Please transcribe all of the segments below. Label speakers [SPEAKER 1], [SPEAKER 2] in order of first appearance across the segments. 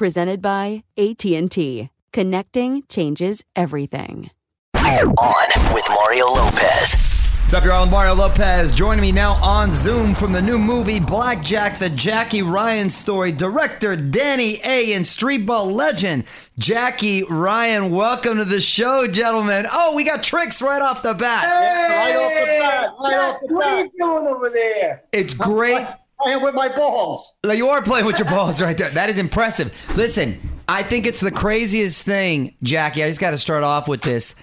[SPEAKER 1] Presented by AT&T. Connecting changes everything.
[SPEAKER 2] On with Mario Lopez.
[SPEAKER 3] What's up, y'all? Mario Lopez. Joining me now on Zoom from the new movie Blackjack, the Jackie Ryan story. Director Danny A. and streetball legend Jackie Ryan. Welcome to the show, gentlemen. Oh, we got tricks right off the bat.
[SPEAKER 4] Right off the bat. Right off the
[SPEAKER 5] What are you doing over there?
[SPEAKER 3] It's great.
[SPEAKER 4] Playing with my balls.
[SPEAKER 3] You are playing with your balls right there. That is impressive. Listen, I think it's the craziest thing, Jackie. I just got to start off with this.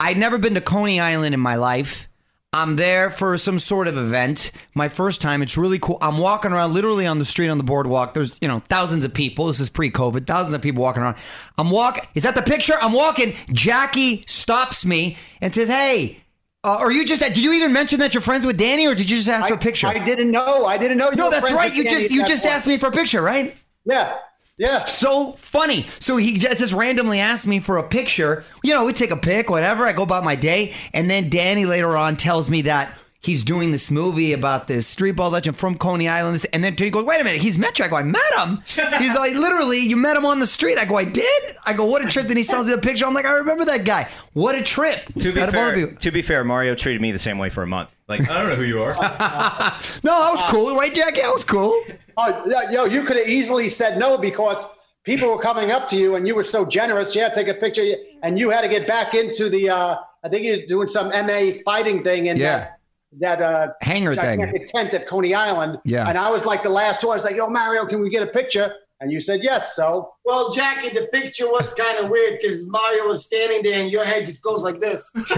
[SPEAKER 3] I'd never been to Coney Island in my life. I'm there for some sort of event. My first time. It's really cool. I'm walking around literally on the street on the boardwalk. There's, you know, thousands of people. This is pre-COVID. Thousands of people walking around. I'm walking. Is that the picture? I'm walking. Jackie stops me and says, "Hey, uh, are you just? Did you even mention that you're friends with Danny, or did you just ask for a picture?"
[SPEAKER 4] I didn't know. I didn't know. You
[SPEAKER 3] no, that's right. You
[SPEAKER 4] Danny
[SPEAKER 3] just you just
[SPEAKER 4] point.
[SPEAKER 3] asked me for a picture, right?
[SPEAKER 4] Yeah. Yeah.
[SPEAKER 3] So funny. So he just just randomly asked me for a picture. You know, we take a pic, whatever. I go about my day, and then Danny later on tells me that he's doing this movie about this street ball legend from Coney Island. And then he goes, "Wait a minute, he's met you." I go, "I met him." He's like, "Literally, you met him on the street." I go, "I did." I go, "What a trip!" Then he sends me a picture. I'm like, "I remember that guy. What a trip!"
[SPEAKER 6] To be
[SPEAKER 3] Out of all of
[SPEAKER 6] fair, to be fair, Mario treated me the same way for a month. Like I don't know who you are.
[SPEAKER 3] no, I was cool, right, Jackie? I was cool.
[SPEAKER 4] Oh, yo, you could have easily said no because people were coming up to you and you were so generous. Yeah, take a picture, and you had to get back into the. Uh, I think you're doing some MA fighting thing and
[SPEAKER 3] Yeah.
[SPEAKER 4] that, that uh,
[SPEAKER 3] Hanger thing.
[SPEAKER 4] tent at Coney Island.
[SPEAKER 3] Yeah.
[SPEAKER 4] and I was like the last one. I was like, "Yo, Mario, can we get a picture?" And you said yes. So
[SPEAKER 5] Well, Jackie, the picture was kind of weird because Mario was standing there and your head just goes like this.
[SPEAKER 4] like,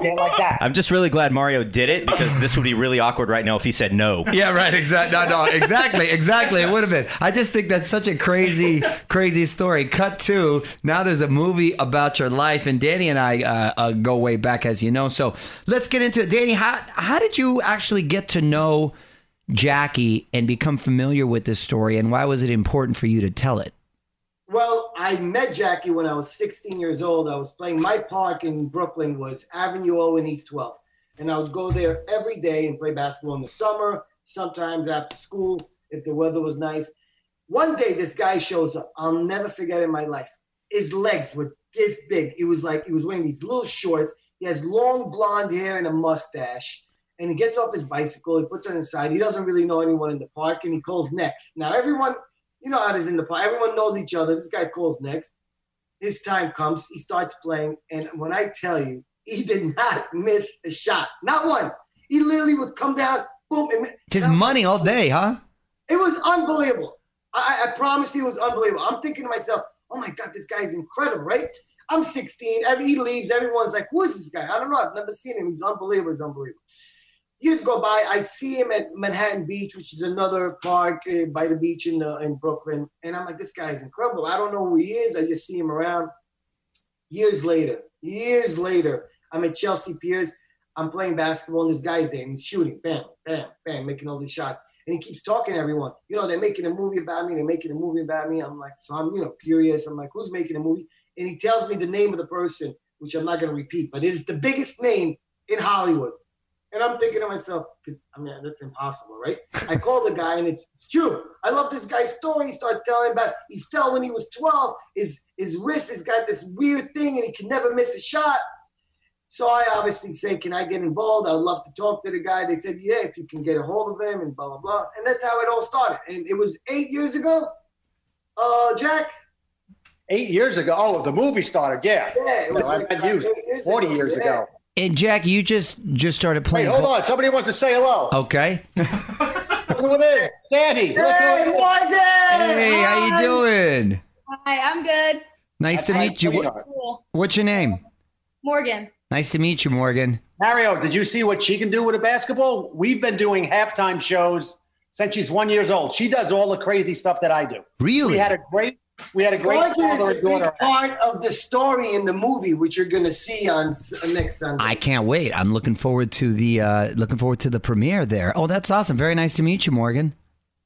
[SPEAKER 4] like that.
[SPEAKER 6] I'm just really glad Mario did it because this would be really awkward right now if he said no.
[SPEAKER 3] Yeah, right. Exactly. No, no, exactly, exactly. It would have been. I just think that's such a crazy, crazy story. Cut to now. There's a movie about your life, and Danny and I uh, uh, go way back, as you know. So let's get into it. Danny, how how did you actually get to know Jackie and become familiar with this story, and why was it important for you to tell it?
[SPEAKER 5] Well, I met Jackie when I was 16 years old. I was playing my park in Brooklyn was Avenue O and East 12. And I would go there every day and play basketball in the summer, sometimes after school if the weather was nice. One day this guy shows up. I'll never forget in my life. His legs were this big. It was like he was wearing these little shorts. He has long blonde hair and a mustache. And he gets off his bicycle, he puts it inside. He doesn't really know anyone in the park, and he calls next. Now everyone you know how it is in the park. Everyone knows each other. This guy calls next. His time comes. He starts playing. And when I tell you, he did not miss a shot. Not one. He literally would come down, boom. And,
[SPEAKER 3] Just
[SPEAKER 5] and
[SPEAKER 3] money all day, huh?
[SPEAKER 5] It was unbelievable. I, I promise you, it was unbelievable. I'm thinking to myself, oh my God, this guy is incredible, right? I'm 16. Every he leaves, everyone's like, who is this guy? I don't know. I've never seen him. He's unbelievable. He's unbelievable. Years go by, I see him at Manhattan Beach, which is another park uh, by the beach in uh, in Brooklyn, and I'm like, this guy is incredible. I don't know who he is. I just see him around. Years later, years later, I'm at Chelsea Piers. I'm playing basketball, and this guy's there, and he's shooting, bam, bam, bam, making all these shots. And he keeps talking to everyone. You know, they're making a movie about me. They're making a movie about me. I'm like, so I'm, you know, curious. I'm like, who's making a movie? And he tells me the name of the person, which I'm not going to repeat, but it is the biggest name in Hollywood. And I'm thinking to myself, I mean, that's impossible, right? I call the guy and it's, it's true. I love this guy's story. He starts telling about he fell when he was 12. His his wrist has got this weird thing and he can never miss a shot. So I obviously say, Can I get involved? I'd love to talk to the guy. They said, Yeah, if you can get a hold of him and blah, blah, blah. And that's how it all started. And it was eight years ago. Uh, Jack?
[SPEAKER 4] Eight years ago. Oh, the movie started. Yeah.
[SPEAKER 5] Yeah, it was
[SPEAKER 4] No, I
[SPEAKER 5] like
[SPEAKER 4] met you
[SPEAKER 5] eight years
[SPEAKER 4] 40
[SPEAKER 5] ago.
[SPEAKER 4] years
[SPEAKER 5] Yeah.
[SPEAKER 4] ago.
[SPEAKER 3] And Jack, you just just started
[SPEAKER 4] Wait,
[SPEAKER 3] playing.
[SPEAKER 4] hold
[SPEAKER 3] ball-
[SPEAKER 4] on. Somebody wants to say hello.
[SPEAKER 3] Okay.
[SPEAKER 4] Look who it is. Danny.
[SPEAKER 5] Hey,
[SPEAKER 4] it is.
[SPEAKER 5] why
[SPEAKER 3] Hey, how you doing?
[SPEAKER 7] Hi, I'm good.
[SPEAKER 3] Nice to meet you. What- What's your name?
[SPEAKER 7] Morgan.
[SPEAKER 3] Nice to meet you, Morgan.
[SPEAKER 4] Mario, did you see what she can do with a basketball? We've been doing halftime shows since she's one years old. She does all the crazy stuff that I do.
[SPEAKER 3] Really?
[SPEAKER 4] We had a great, we had a great
[SPEAKER 5] Morgan is a
[SPEAKER 4] and daughter.
[SPEAKER 5] big part of the story in the movie, which you're going to see on next Sunday.
[SPEAKER 3] I can't wait. I'm looking forward to the uh, looking forward to the premiere there. Oh, that's awesome. Very nice to meet you, Morgan.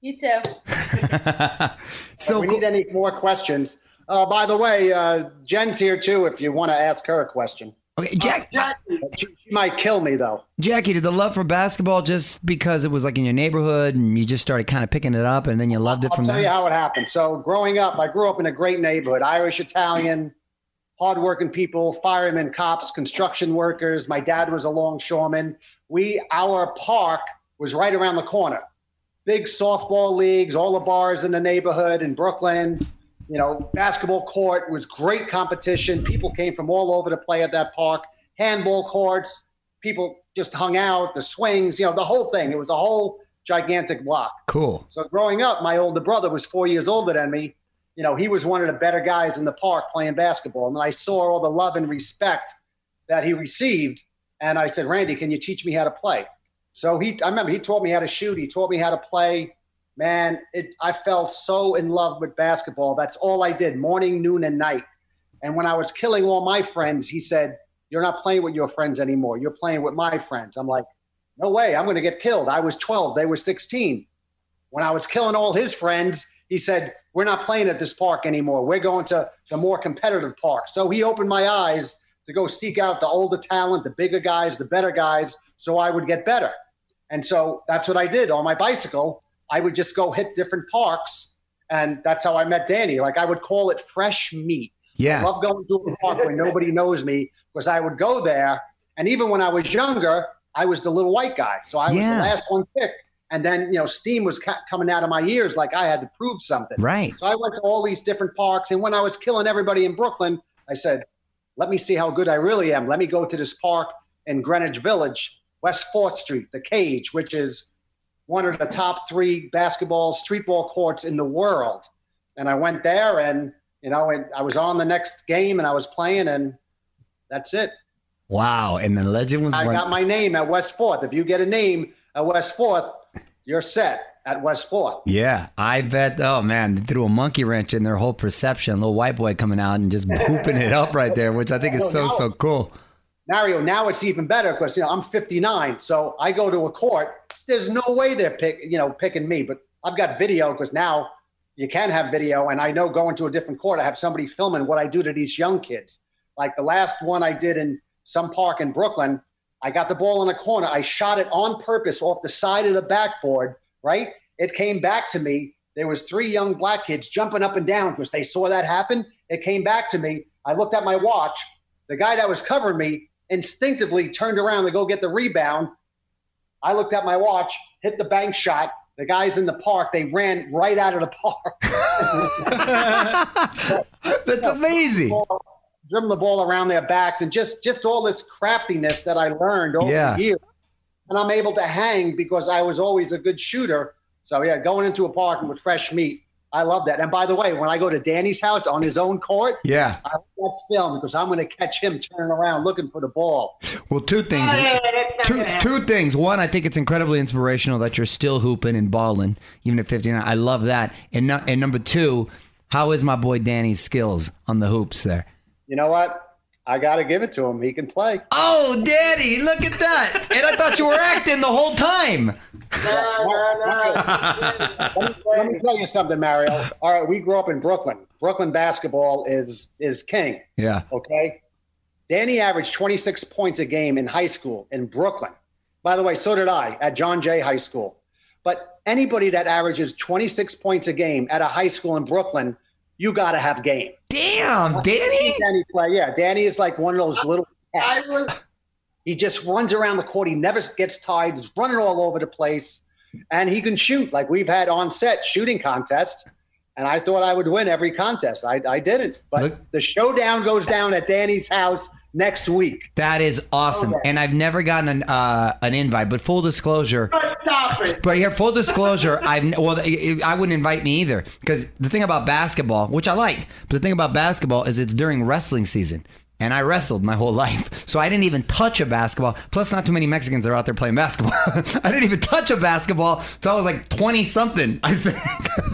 [SPEAKER 7] You too.
[SPEAKER 3] So
[SPEAKER 4] we
[SPEAKER 3] cool.
[SPEAKER 4] need any more questions. Uh, by the way, uh, Jen's here too. If you want to ask her a question,
[SPEAKER 3] Okay, uh, Jack,
[SPEAKER 5] Jackie,
[SPEAKER 4] she, might kill me though.
[SPEAKER 3] Jackie, did the love for basketball just because it was like in your neighborhood and you just started kind of picking it up and then you loved it from there?
[SPEAKER 4] I'll tell you how it happened. So, growing up, I grew up in a great neighborhood Irish, Italian, hardworking people, firemen, cops, construction workers. My dad was a longshoreman. We, our park was right around the corner. Big softball leagues, all the bars in the neighborhood in Brooklyn. You know, basketball court was great competition. People came from all over to play at that park. Handball courts, people just hung out, the swings, you know, the whole thing. It was a whole gigantic block.
[SPEAKER 3] Cool.
[SPEAKER 4] So growing up, my older brother was four years older than me. You know, he was one of the better guys in the park playing basketball. And I saw all the love and respect that he received. And I said, Randy, can you teach me how to play? So he, I remember he taught me how to shoot. He taught me how to play. Man, it, I fell so in love with basketball. That's all I did, morning, noon, and night. And when I was killing all my friends, he said, You're not playing with your friends anymore. You're playing with my friends. I'm like, No way, I'm going to get killed. I was 12, they were 16 when I was killing all his friends, he said, We're not playing at this park anymore. We're going to the more competitive park. So he opened my eyes to go seek out the older talent, the bigger guys, the better guys, so I would get better. And so that's what I did on my bicycle. I would just go hit different parks. And that's how I met Danny. Like I would call it fresh meat. I
[SPEAKER 3] Yeah.
[SPEAKER 4] love going to a park where nobody knows me because I would go there. And even when I was younger, I was the little white guy. So I was
[SPEAKER 3] Yeah.
[SPEAKER 4] the last one picked. And then, you know, steam was ca- coming out of my ears like I had to prove something.
[SPEAKER 3] Right.
[SPEAKER 4] So I went to all these different parks. And when I was killing everybody in Brooklyn, I said, let me see how good I really am. Let me go to this park in Greenwich Village, West 4th Street, the Cage, which is one of the top three basketball, streetball courts in the world. And I went there and, you know, and I was on the next game and I was playing and that's it.
[SPEAKER 3] Wow. And the legend was
[SPEAKER 4] I
[SPEAKER 3] born.
[SPEAKER 4] got my name at West 4th. If you get a name at West 4th, you're set at West 4th.
[SPEAKER 3] Yeah, I bet. Oh man, they threw a monkey wrench in their whole perception. Little white boy coming out and just pooping it up right there, which I think is so so cool.
[SPEAKER 4] Mario, now it's even better because you know I'm 59, so I go to a court. There's no way they're pick, you know, picking me, but I've got video because now you can have video, and I know going to a different court, I have somebody filming what I do to these young kids. Like the last one I did in some park in Brooklyn, I got the ball in a corner. I shot it on purpose off the side of the backboard. Right, it came back to me. There was three young black kids jumping up and down because they saw that happen. It came back to me. I looked at my watch. The guy that was covering me instinctively turned around to go get the rebound. I looked at my watch, hit the bank shot. The guys in the park, they ran right out of the park.
[SPEAKER 3] That's amazing.
[SPEAKER 4] Dribbling the ball around their backs and just just all this craftiness that I learned over
[SPEAKER 3] Yeah.
[SPEAKER 4] the years. and I'm able to hang because I was always a good shooter. So yeah, going into a park with fresh meat, I love that. And by the way, when I go to Danny's house on his own court,
[SPEAKER 3] Yeah.
[SPEAKER 4] I hope that's filmed because I'm going to catch him turning around looking for the ball.
[SPEAKER 3] Well, two things.
[SPEAKER 5] Oh, yeah, that's not
[SPEAKER 3] Two, two things. One, I think it's incredibly inspirational that you're still hooping and balling, even at 59. I love that. And, no, and number two, how is my boy Danny's skills on the hoops there?
[SPEAKER 4] You know what? I got to give it to him. He can play.
[SPEAKER 3] Oh, daddy, look at that. And I thought you were acting the whole time.
[SPEAKER 5] Nah, nah, nah.
[SPEAKER 4] Let me, let me tell you something, Mario. All right, we grew up in Brooklyn. Brooklyn basketball is is king.
[SPEAKER 3] Yeah.
[SPEAKER 4] Okay. Danny averaged 26 points a game in high school in Brooklyn. By the way, so did I at John Jay High School. But anybody that averages 26 points a game at a high school in Brooklyn, you got to have game.
[SPEAKER 3] Damn, Danny.
[SPEAKER 4] Danny play, yeah. Danny is like one of those little.
[SPEAKER 5] I
[SPEAKER 4] cats.
[SPEAKER 5] was
[SPEAKER 4] He just runs around the court. He never gets tired. He's running all over the place, and he can shoot. Like we've had on set shooting contests, and I thought I would win every contest. I, I didn't, but
[SPEAKER 3] Look-
[SPEAKER 4] the showdown goes down at Danny's house next week.
[SPEAKER 3] That is awesome.
[SPEAKER 4] Okay.
[SPEAKER 3] And I've never gotten an, uh, an invite, but full disclosure.
[SPEAKER 5] stop it.
[SPEAKER 3] But here, full disclosure, I've well, I I wouldn't invite me either because the thing about basketball, which I like, but the thing about basketball is it's during wrestling season, and I wrestled my whole life, so I didn't even touch a basketball. Plus, not too many Mexicans are out there playing basketball. I didn't even touch a basketball till I was like twenty something. I think.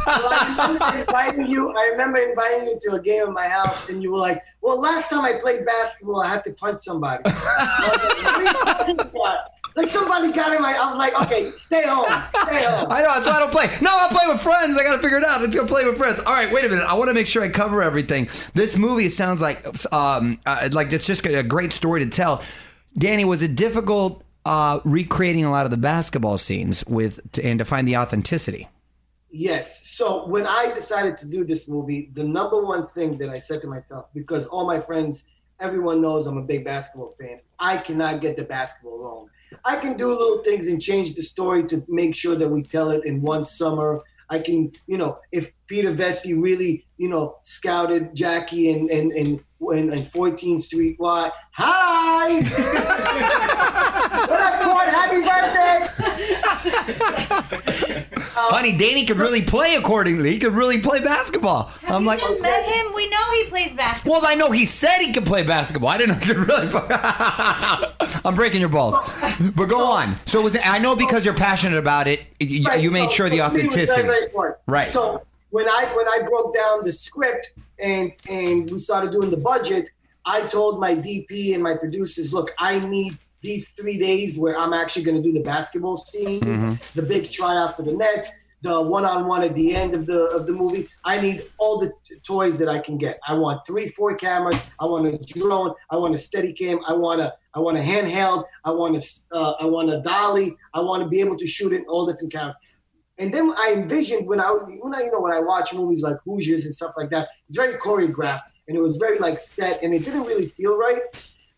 [SPEAKER 5] Well, I remember inviting you. I remember inviting you to a game at my house, and you were like, "Well, last time I played basketball, I had to punch somebody." I like, "What are you talking about?" Like somebody got in my. I was like, "Okay, stay home, stay home."
[SPEAKER 3] I know that's why I don't play. No, I'll play with friends. I got to figure it out. Let's go play with friends. All right, wait a minute. I want to make sure I cover everything. This movie sounds like um uh, like it's just a great story to tell. Danny, was it difficult uh, recreating a lot of the basketball scenes with and to find the authenticity?
[SPEAKER 5] Yes. So when I decided to do this movie, the number one thing that I said to myself, because all my friends, everyone knows I'm a big basketball fan, I cannot get the basketball wrong. I can do little things and change the story to make sure that we tell it in one summer. I can, you know, if Peter Vecsey really, you know, scouted Jackie and and and and, and 14th Street, why? Hi! what up, Court? Happy birthday!
[SPEAKER 3] Honey, Danny could really play accordingly. He could really play basketball. I'm like,
[SPEAKER 8] just met him. We know he plays basketball.
[SPEAKER 3] well, I know he said he could play basketball. I didn't know he could really. I'm breaking your balls, but go on. So was it, I know because you're passionate about it. You,
[SPEAKER 5] Right,
[SPEAKER 3] you made
[SPEAKER 5] so
[SPEAKER 3] sure the
[SPEAKER 5] for me, it was very,
[SPEAKER 3] authenticity. Right.
[SPEAKER 5] So when I when I broke down the script and and we started doing the budget, I told my DP and my producers, look, I need these three days where I'm actually going to do the basketball scenes,
[SPEAKER 3] Mm-hmm.
[SPEAKER 5] the big tryout for the Nets, the one-on-one at the end of the of the movie. I need all the t- toys that I can get. I want three, four cameras. I want a drone. I want a steady cam. I want a I want a handheld. I want a uh, I want a dolly. I want to be able to shoot in all different cameras. And then I envisioned when I when I you know when I watch movies like Hoosiers and stuff like that, it's very choreographed and it was very like set and it didn't really feel right.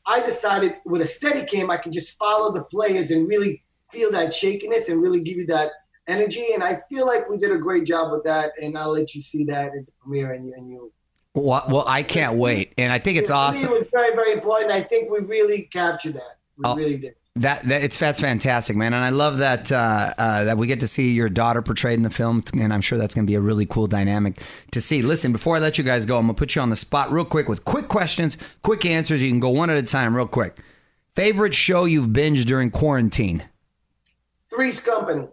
[SPEAKER 5] I decided with a steady cam I can just follow the players and really feel that shakiness and really give you that energy. And I feel like we did a great job with that. And I'll let you see that at the premiere and you and you.
[SPEAKER 3] Well, well, I can't wait, and I think it's awesome.
[SPEAKER 5] It was very very important. I think we really captured that. We
[SPEAKER 3] Oh.
[SPEAKER 5] really did.
[SPEAKER 3] That, that it's that's fantastic, man, and I love that uh, uh, that we get to see your daughter portrayed in the film, and I'm sure that's going to be a really cool dynamic to see. Listen, before I let you guys go, I'm gonna put you on the spot real quick with quick questions, quick answers. You can go one at a time, real quick. Favorite show you've binged during quarantine?
[SPEAKER 5] Three's Company.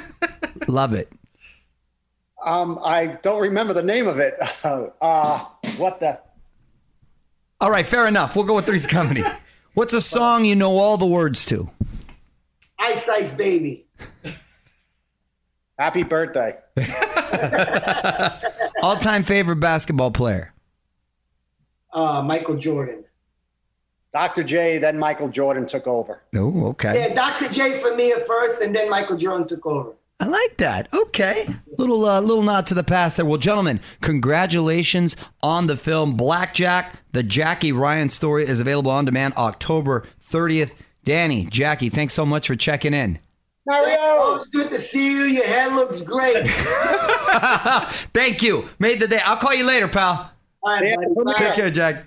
[SPEAKER 3] Love it.
[SPEAKER 4] Um, I don't remember the name of it. Uh, what the?
[SPEAKER 3] All right, fair enough. We'll go with Three's Company. What's a song you know all the words to?
[SPEAKER 5] Ice Ice Baby.
[SPEAKER 4] Happy birthday.
[SPEAKER 3] All time favorite basketball player?
[SPEAKER 5] Uh, Michael Jordan.
[SPEAKER 4] Dr. J, then Michael Jordan took over.
[SPEAKER 3] Oh, okay.
[SPEAKER 5] Yeah, Dr. J for me at first, and then Michael Jordan took over.
[SPEAKER 3] I like that. Okay, little uh, little nod to the past there. Well, gentlemen, congratulations on the film Blackjack. The Jackie Ryan story is available on demand October 30th. Danny, Jackie, thanks so much for checking in.
[SPEAKER 5] Mario, it's good to see you. Your hair looks great.
[SPEAKER 3] Thank you. Made the day. I'll call you later, pal.
[SPEAKER 5] All right, buddy.
[SPEAKER 3] Take care, Jack.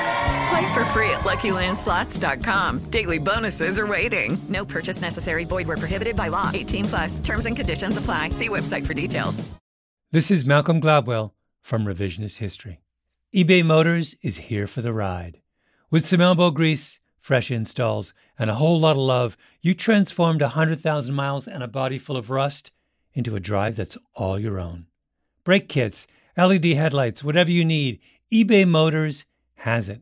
[SPEAKER 9] Play for free at LuckyLandSlots.com. Daily bonuses are waiting. No purchase necessary. Void were prohibited by law. 18 plus. Terms and conditions apply. See website for details.
[SPEAKER 10] This is Malcolm Gladwell from Revisionist History. eBay Motors is here for the ride. With some elbow grease, fresh installs, and a whole lot of love, you transformed 100,000 miles and a body full of rust into a drive that's all your own. Brake kits, LED headlights, whatever you need, eBay Motors has it.